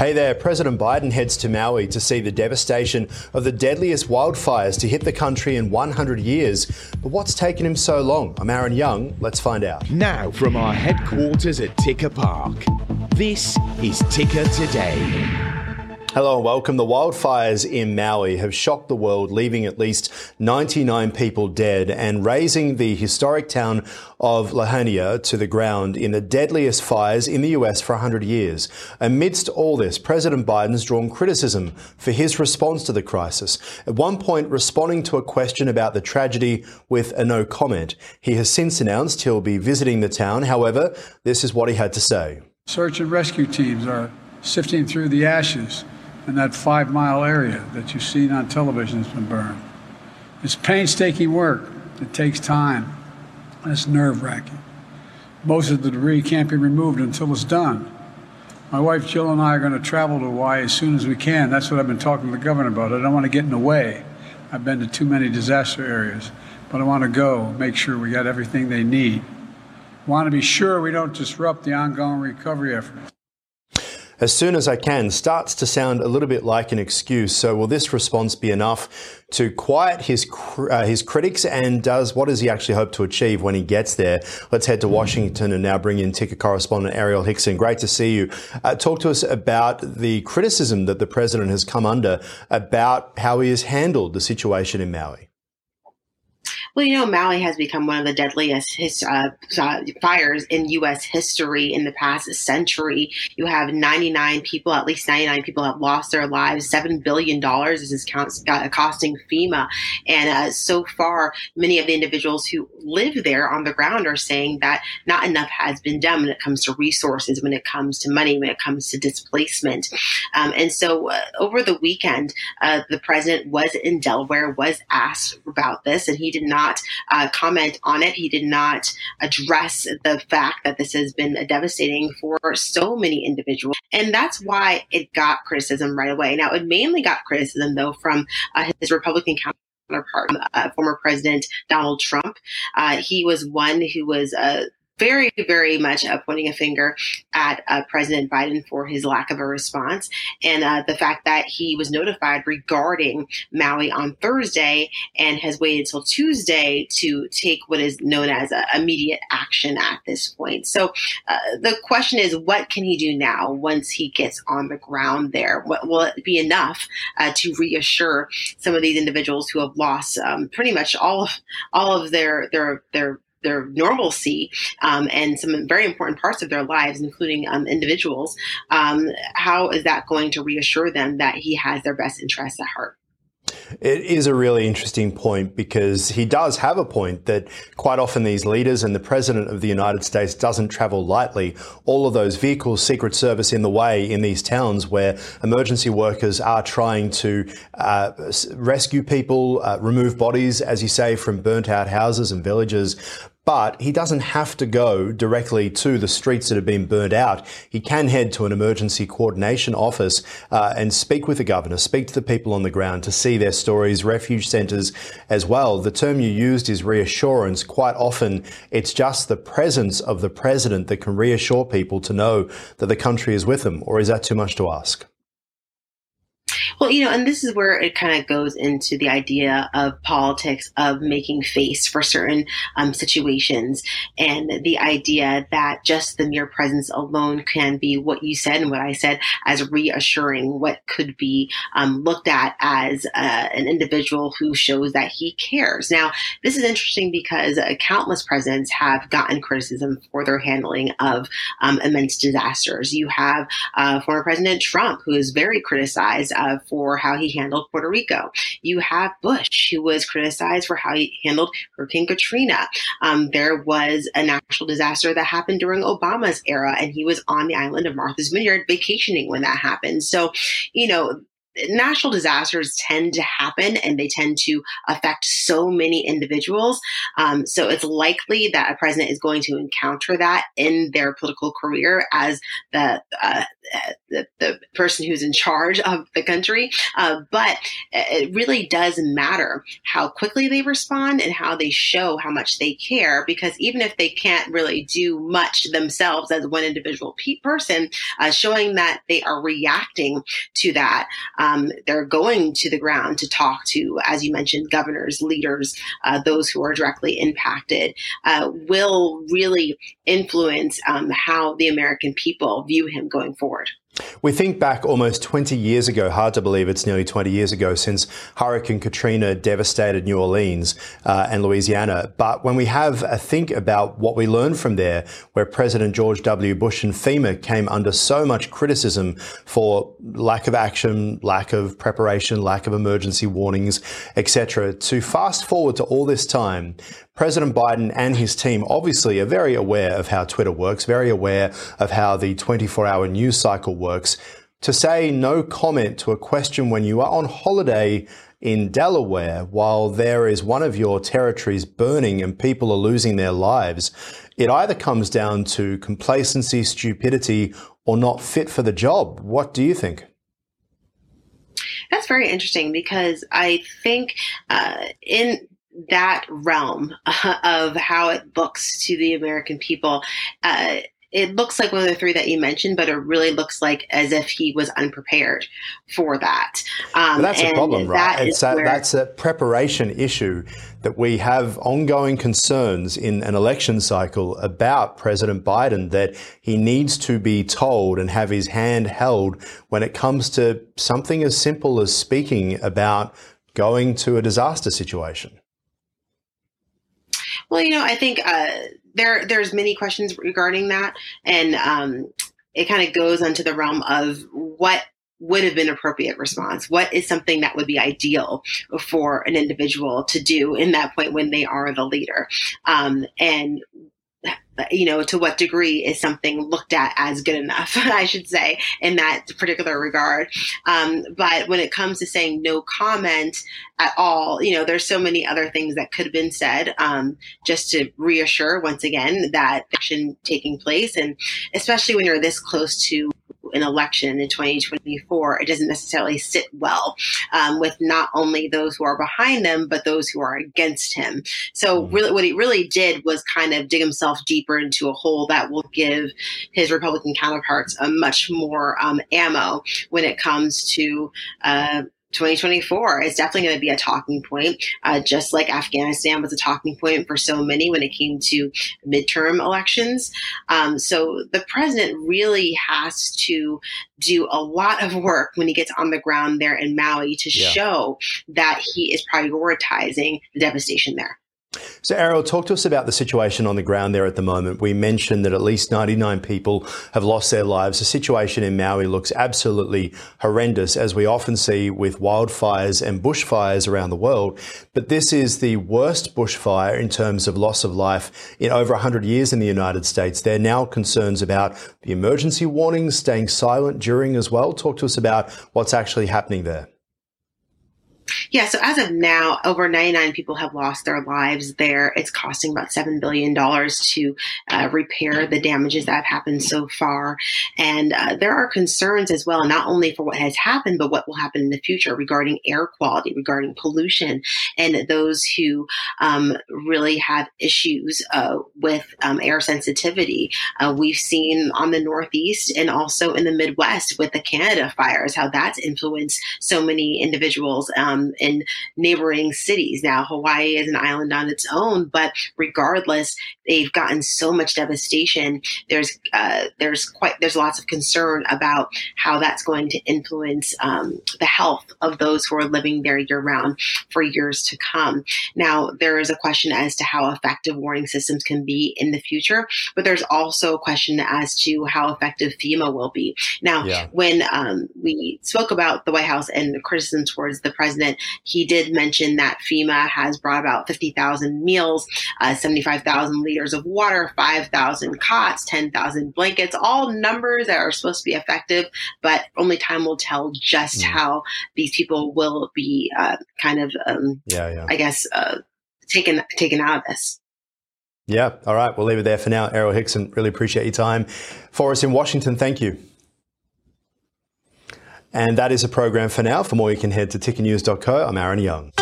Hey there, President Biden heads to Maui to see the devastation of the deadliest wildfires to hit the country in 100 years. But what's taken him so long? I'm Aaron Young. Let's find out. Now, from our headquarters at Ticker Park, this is Ticker Today. Hello and welcome. The wildfires in Maui have shocked the world, leaving at least 99 people dead and raising the historic town of Lahaina to the ground in the deadliest fires in the US for 100 years. Amidst all this, President Biden's drawn criticism for his response to the crisis. At one point, responding to a question about the tragedy with a no comment. He has since announced he'll be visiting the town. However, this is what he had to say. Search and rescue teams are sifting through the ashes in that five mile area that you've seen on television has been burned. It's painstaking work, it takes time, and it's nerve wracking. Most of the debris can't be removed until it's done. My wife Jill and I are going to travel to Hawaii as soon as we can. That's what I've been talking to the governor about. I don't want to get in the way. I've been to too many disaster areas, but I want to go, make sure we got everything they need. I want to be sure we don't disrupt the ongoing recovery efforts as soon as I can starts to sound a little bit like an excuse. So will this response be enough to quiet his uh, his critics and does what does he actually hope to achieve when he gets there? Let's head to Washington and now bring in ticker correspondent Ariel Hickson. Great to see you. Uh, talk to us about the criticism that the president has come under about how he has handled the situation in Maui. Well, you know, Maui has become one of the deadliest his, uh, fires in U.S. history in the past century. You have 99 people, at least 99 people, have lost their lives. $7 billion is this counts, uh, costing FEMA. And uh, so far, many of the individuals who live there on the ground are saying that not enough has been done when it comes to resources, when it comes to money, when it comes to displacement. Um, and so uh, over the weekend, uh, the president was in Delaware, was asked about this, and he did not not uh, comment on it. He did not address the fact that this has been devastating for so many individuals. And that's why it got criticism right away. Now, it mainly got criticism, though, from uh, his Republican counterpart, uh, former President Donald Trump. Uh, he was one who was uh, very, very much uh, pointing a finger at uh, President Biden for his lack of a response and uh, the fact that he was notified regarding Maui on Thursday and has waited until Tuesday to take what is known as immediate action at this point. So uh, the question is, what can he do now once he gets on the ground there? What, will it be enough uh, to reassure some of these individuals who have lost um, pretty much all of all of their their their their normalcy um, and some very important parts of their lives, including um, individuals, um, how is that going to reassure them that he has their best interests at heart? It is a really interesting point because he does have a point that quite often these leaders and the president of the United States doesn't travel lightly. All of those vehicles, Secret Service in the way in these towns where emergency workers are trying to uh, rescue people, uh, remove bodies, as you say, from burnt out houses and villages. But he doesn't have to go directly to the streets that have been burned out. He can head to an emergency coordination office uh, and speak with the governor, speak to the people on the ground to see their stories, refuge centres as well. The term you used is reassurance. Quite often, it's just the presence of the president that can reassure people to know that the country is with them. Or is that too much to ask? Well, you know, and this is where it kind of goes into the idea of politics of making face for certain um, situations and the idea that just the mere presence alone can be what you said and what I said as reassuring what could be um, looked at as uh, an individual who shows that he cares. Now, this is interesting because uh, countless presidents have gotten criticism for their handling of um, immense disasters. You have uh, former President Trump, who is very criticized uh, for how he handled Puerto Rico. You have Bush, who was criticized for how he handled Hurricane Katrina. Um, there was a natural disaster that happened during Obama's era, and he was on the island of Martha's Vineyard vacationing when that happened. So, you know, natural disasters tend to happen and they tend to affect so many individuals. Um, so it's likely that a president is going to encounter that in their political career as the, uh, the, the, person who's in charge of the country. Uh, but it really does matter how quickly they respond and how they show how much they care because even if they can't really do much themselves as one individual pe- person, uh, showing that they are reacting to that, um, they're going to the ground to talk to, as you mentioned, governors, leaders, uh, those who are directly impacted, uh, will really influence um, how the American people view him going forward. We think back almost 20 years ago, hard to believe it's nearly 20 years ago since Hurricane Katrina devastated New Orleans uh, and Louisiana. But when we have a think about what we learned from there, where President George W. Bush and FEMA came under so much criticism for lack of action, lack of preparation, lack of emergency warnings, etc., to fast forward to all this time, President Biden and his team obviously are very aware of how Twitter works, very aware of how the 24 hour news cycle works. To say no comment to a question when you are on holiday in Delaware while there is one of your territories burning and people are losing their lives, it either comes down to complacency, stupidity, or not fit for the job. What do you think? That's very interesting because I think uh, in that realm of how it looks to the American people. Uh, it looks like one of the three that you mentioned, but it really looks like as if he was unprepared for that. Um, that's a problem, right? That it's a, where, that's a preparation issue that we have ongoing concerns in an election cycle about President Biden that he needs to be told and have his hand held when it comes to something as simple as speaking about going to a disaster situation. Well, you know, I think uh, there there's many questions regarding that, and um, it kind of goes into the realm of what would have been appropriate response? What is something that would be ideal for an individual to do in that point when they are the leader? Um, and you know, to what degree is something looked at as good enough, I should say, in that particular regard. Um, but when it comes to saying no comment at all, you know, there's so many other things that could have been said um, just to reassure once again that action taking place. And especially when you're this close to an election in 2024, it doesn't necessarily sit well um, with not only those who are behind him, but those who are against him. So, mm-hmm. really, what he really did was kind of dig himself deeper into a hole that will give his Republican counterparts a much more um, ammo when it comes to. Uh, 2024 is definitely going to be a talking point, uh, just like Afghanistan was a talking point for so many when it came to midterm elections. Um, so the president really has to do a lot of work when he gets on the ground there in Maui to yeah. show that he is prioritizing the devastation there. So, Ariel, talk to us about the situation on the ground there at the moment. We mentioned that at least 99 people have lost their lives. The situation in Maui looks absolutely horrendous, as we often see with wildfires and bushfires around the world. But this is the worst bushfire in terms of loss of life in over 100 years in the United States. There are now concerns about the emergency warnings staying silent during as well. Talk to us about what's actually happening there. Yeah, so as of now, over 99 people have lost their lives there. It's costing about $7 billion to uh, repair the damages that have happened so far. And uh, there are concerns as well, not only for what has happened, but what will happen in the future regarding air quality, regarding pollution, and those who um, really have issues uh, with um, air sensitivity. Uh, we've seen on the Northeast and also in the Midwest with the Canada fires, how that's influenced so many individuals. Um, in neighboring cities. Now, Hawaii is an island on its own, but regardless, they've gotten so much devastation. There's uh, there's quite there's lots of concern about how that's going to influence um, the health of those who are living there year round for years to come. Now, there is a question as to how effective warning systems can be in the future, but there's also a question as to how effective FEMA will be. Now, yeah. when um, we spoke about the White House and the criticism towards the president, He did mention that FEMA has brought about 50,000 meals, uh, 75,000 liters of water, 5,000 cots, 10,000 blankets, all numbers that are supposed to be effective, but only time will tell just mm. how these people will be uh, kind of, um, yeah, yeah. I guess, uh, taken taken out of this. Yeah. All right. We'll leave it there for now. Ariel Hickson, really appreciate your time. For us in Washington, thank you. And that is a program for now. For more, you can head to tickernews.co. I'm Aaron Young.